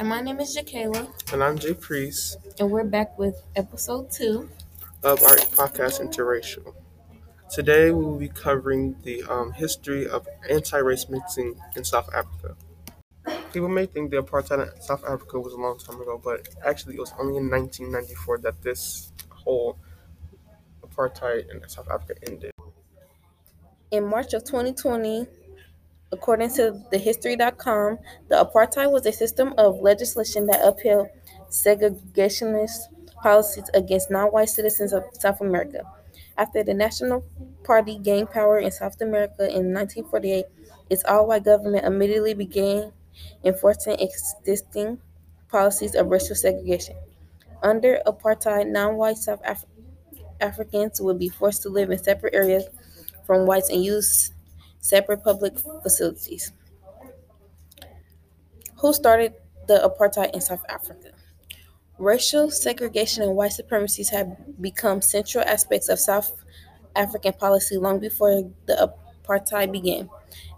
Hi, my name is Jakayla, And I'm Jay Priest and we're back with episode two. of our podcast Interracial. Today we will be covering the um, history of anti-race mixing in South Africa. People may think the apartheid in South Africa was a long time ago, but actually it was only in 1994 that this whole apartheid in South Africa ended. In March of 2020, according to thehistory.com, the apartheid was a system of legislation that upheld segregationist policies against non white citizens of South America. After the National Party gained power in South America in 1948, its all white government immediately began enforcing existing policies of racial segregation. Under apartheid, non white South Af- Africans would be forced to live in separate areas from whites and use separate public facilities. Who started the apartheid in South Africa? Racial segregation and white supremacy have become central aspects of South African policy long before the apartheid began.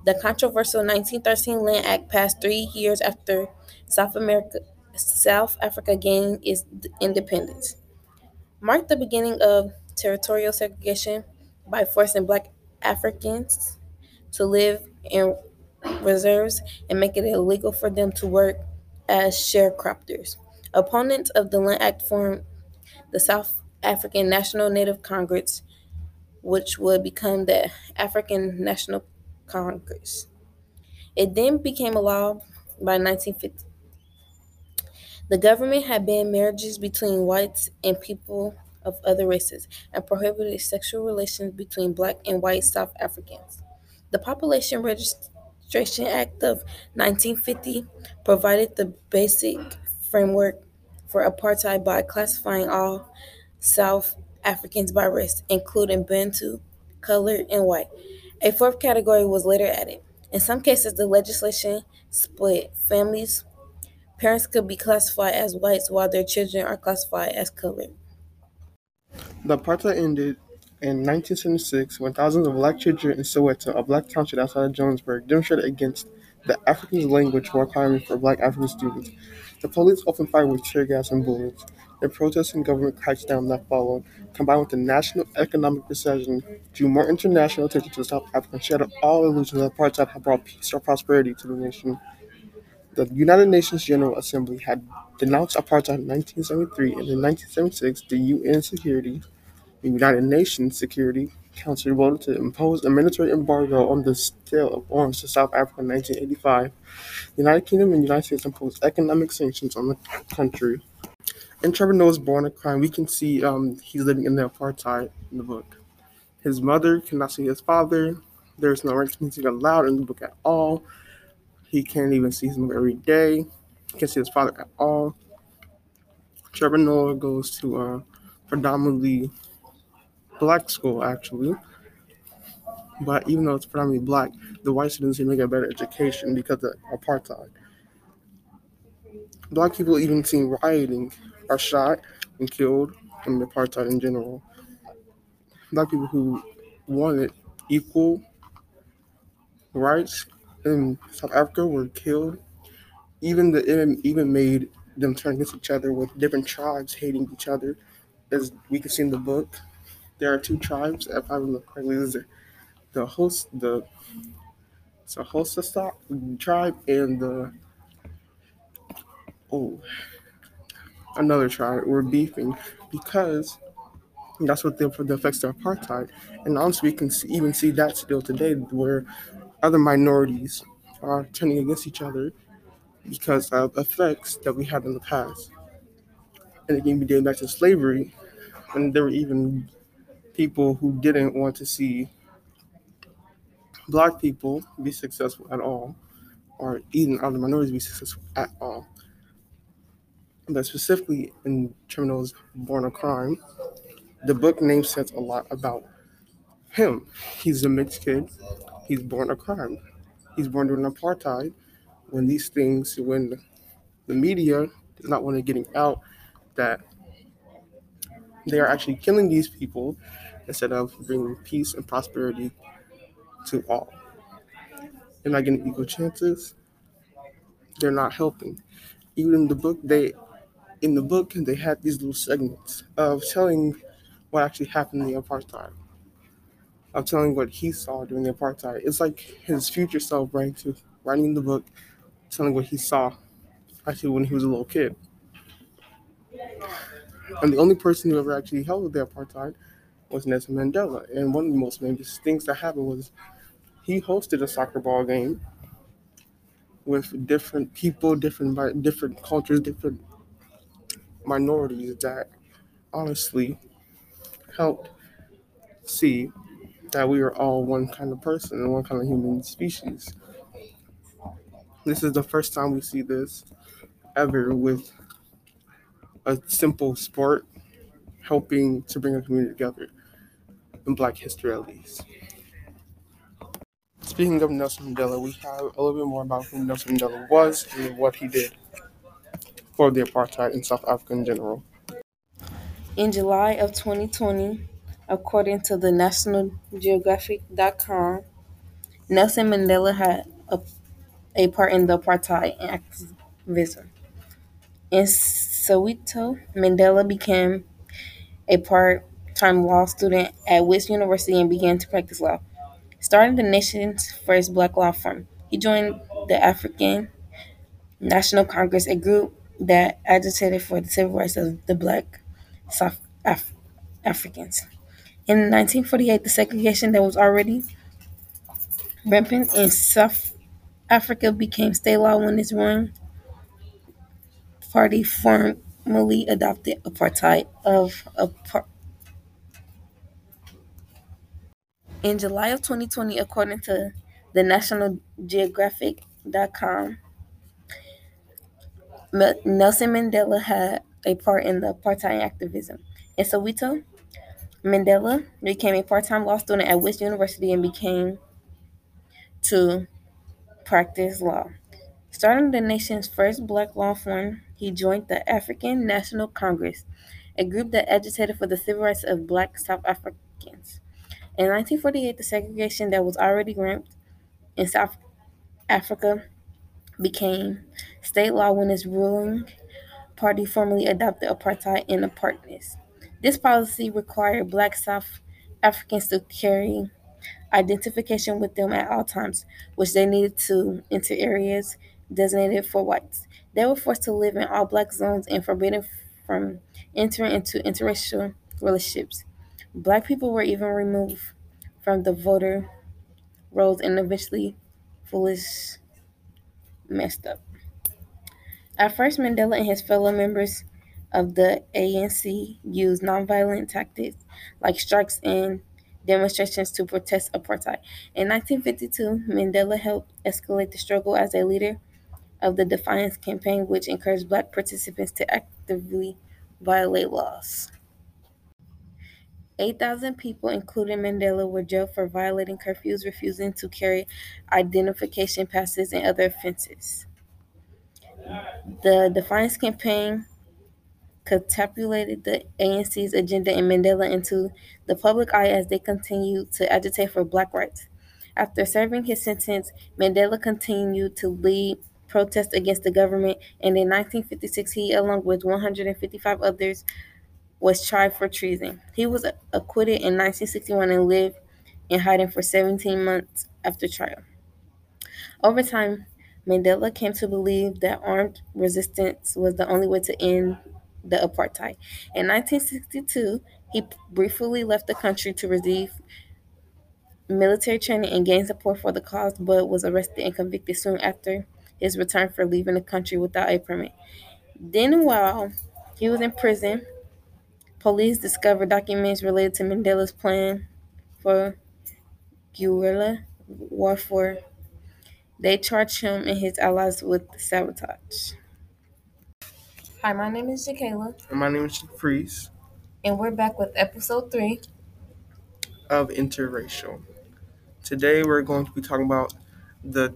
The controversial 1913 Land Act passed three years after South America, South Africa gained its independence, marked the beginning of territorial segregation by forcing Black Africans to live in reserves and make it illegal for them to work as sharecroppers. Opponents of the Land Act formed the South African National Native Congress, which would become the African National Congress. It then became a law by 1950. The government had banned marriages between whites and people of other races and prohibited sexual relations between black and white South Africans. The Population Registration Act of 1950 provided the basic framework for apartheid by classifying all South Africans by race, including Bantu, colored, and white. A fourth category was later added. In some cases, the legislation split families. Parents could be classified as whites while their children are classified as colored. The apartheid ended in 1976 when thousands of black children in Soweto, a black township outside of Johannesburg, demonstrated against the Afrikaans language requirement for black African students. The police opened fire with tear gas and bullets. The protests and government crackdown that followed, combined with the national economic recession, drew more international attention to South Africa and shattered all illusions that apartheid had brought peace or prosperity to the nation. The United Nations General Assembly had denounced apartheid in 1973, and in 1976, the UN Security, the United Nations Security Council voted to impose a military embargo on the sale of arms to South Africa in 1985. The United Kingdom and United States imposed economic sanctions on the country. In Trevor Noah's Born a Crime, we can see um, he's living in the apartheid in the book. His mother cannot see his father. There's no intimacy allowed in the book at all. He can't even see him every day. He can't see his father at all. Trevor Noah goes to predominantly black school, actually. But even though it's predominantly black, the white students seem to get a better education because of apartheid. Black people even seen rioting are shot and killed in apartheid in general. Black people who wanted equal rights in South Africa were killed. Even the even made them turn against each other with different tribes hating each other. As we can see in the book, there are two tribes, if I remember correctly. There's the, host the a Xhosa tribe and the oh another tribe were beefing because that's what the, the effects of apartheid. And honestly, we can see, even see that still today, where other minorities are turning against each other because of effects that we had in the past. And can be dating back to slavery, and there were even people who didn't want to see black people be successful at all, or even other minorities be successful at all. But specifically in Criminals Born a Crime, the book name says a lot about him. He's a mixed kid. He's born a crime. He's born during apartheid. When these things, when the media does not want to getting out that they are actually killing these people instead of bringing peace and prosperity to all. They're not getting equal chances. They're not helping. even in the book they in the book they had these little segments of telling what actually happened in the apartheid of telling what he saw during the apartheid it's like his future self writing to writing the book telling what he saw actually when he was a little kid and the only person who ever actually held the apartheid was Nelson Mandela. And one of the most famous things that happened was he hosted a soccer ball game with different people, different different cultures, different minorities that honestly helped see that we are all one kind of person and one kind of human species. This is the first time we see this ever with a simple sport helping to bring a community together in Black history at least. Speaking of Nelson Mandela, we have a little bit more about who Nelson Mandela was and what he did for the apartheid in South Africa in general. In July of 2020, according to the National Geographic.com, Nelson Mandela had a, a part in the apartheid activism. In Soweto, Mandela became a part time law student at Wits University and began to practice law. Starting the nation's first black law firm, he joined the African National Congress, a group that agitated for the civil rights of the black South Af- Africans. In 1948, the segregation that was already rampant in South Africa became state law when its ruling party formally adopted apartheid of apart. In July of 2020, according to the National Geographic.com, Nelson Mandela had a part in the apartheid activism. In Soweto, Mandela became a part-time law student at Wits University and became to practice law. Starting the nation's first black law firm, he joined the African National Congress, a group that agitated for the civil rights of black South Africans. In 1948, the segregation that was already rampant in South Africa became state law when its ruling party formally adopted apartheid and apartness. This policy required black South Africans to carry identification with them at all times, which they needed to enter areas designated for whites. They were forced to live in all black zones and forbidden from entering into interracial relationships. Black people were even removed from the voter rolls and eventually foolish messed up. At first, Mandela and his fellow members of the ANC used nonviolent tactics like strikes and demonstrations to protest apartheid. In 1952, Mandela helped escalate the struggle as a leader of the Defiance Campaign, which encouraged black participants to actively violate laws. 8,000 people, including Mandela, were jailed for violating curfews, refusing to carry identification passes, and other offenses. The Defiance Campaign catapulted the ANC's agenda and Mandela into the public eye as they continued to agitate for black rights. After serving his sentence, Mandela continued to lead protests against the government, and in 1956, he, along with 155 others, was tried for treason. He was acquitted in 1961 and lived in hiding for 17 months after trial. Over time, Mandela came to believe that armed resistance was the only way to end the apartheid. In 1962, he briefly left the country to receive military training and gain support for the cause, but was arrested and convicted soon after his return for leaving the country without a permit. Then, while he was in prison, police discovered documents related to Mandela's plan for guerrilla warfare. They charged him and his allies with sabotage. Hi, my name is Jakayla. And my name is Freeze. And we're back with episode three of Interracial. Today we're going to be talking about the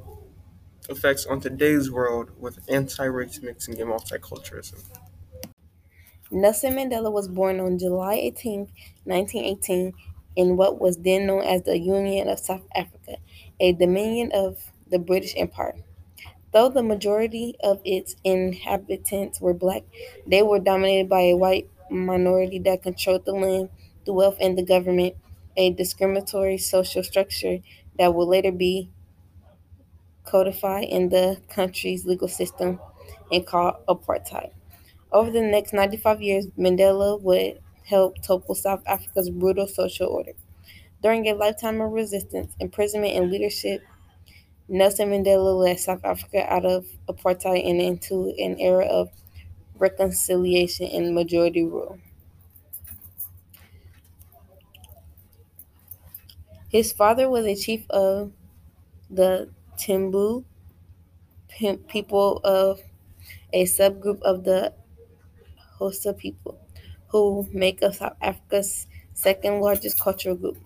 effects on today's world with anti-race mixing and multiculturalism. Nelson Mandela was born on July 18, 1918, in what was then known as the Union of South Africa, a dominion of the British Empire. Though the majority of its inhabitants were black, they were dominated by a white minority that controlled the land, the wealth, and the government, a discriminatory social structure that would later be codified in the country's legal system and called apartheid. Over the next 95 years, Mandela would help topple South Africa's brutal social order. During a lifetime of resistance, imprisonment, and leadership, Nelson Mandela led South Africa out of apartheid and into an era of reconciliation and majority rule. His father was a chief of the Tembu people of a subgroup of the Xhosa people, who make up South Africa's second largest cultural group.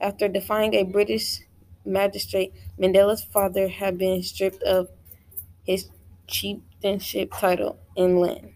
After defying a British magistrate, Mandela's father had been stripped of his chieftainship title and land.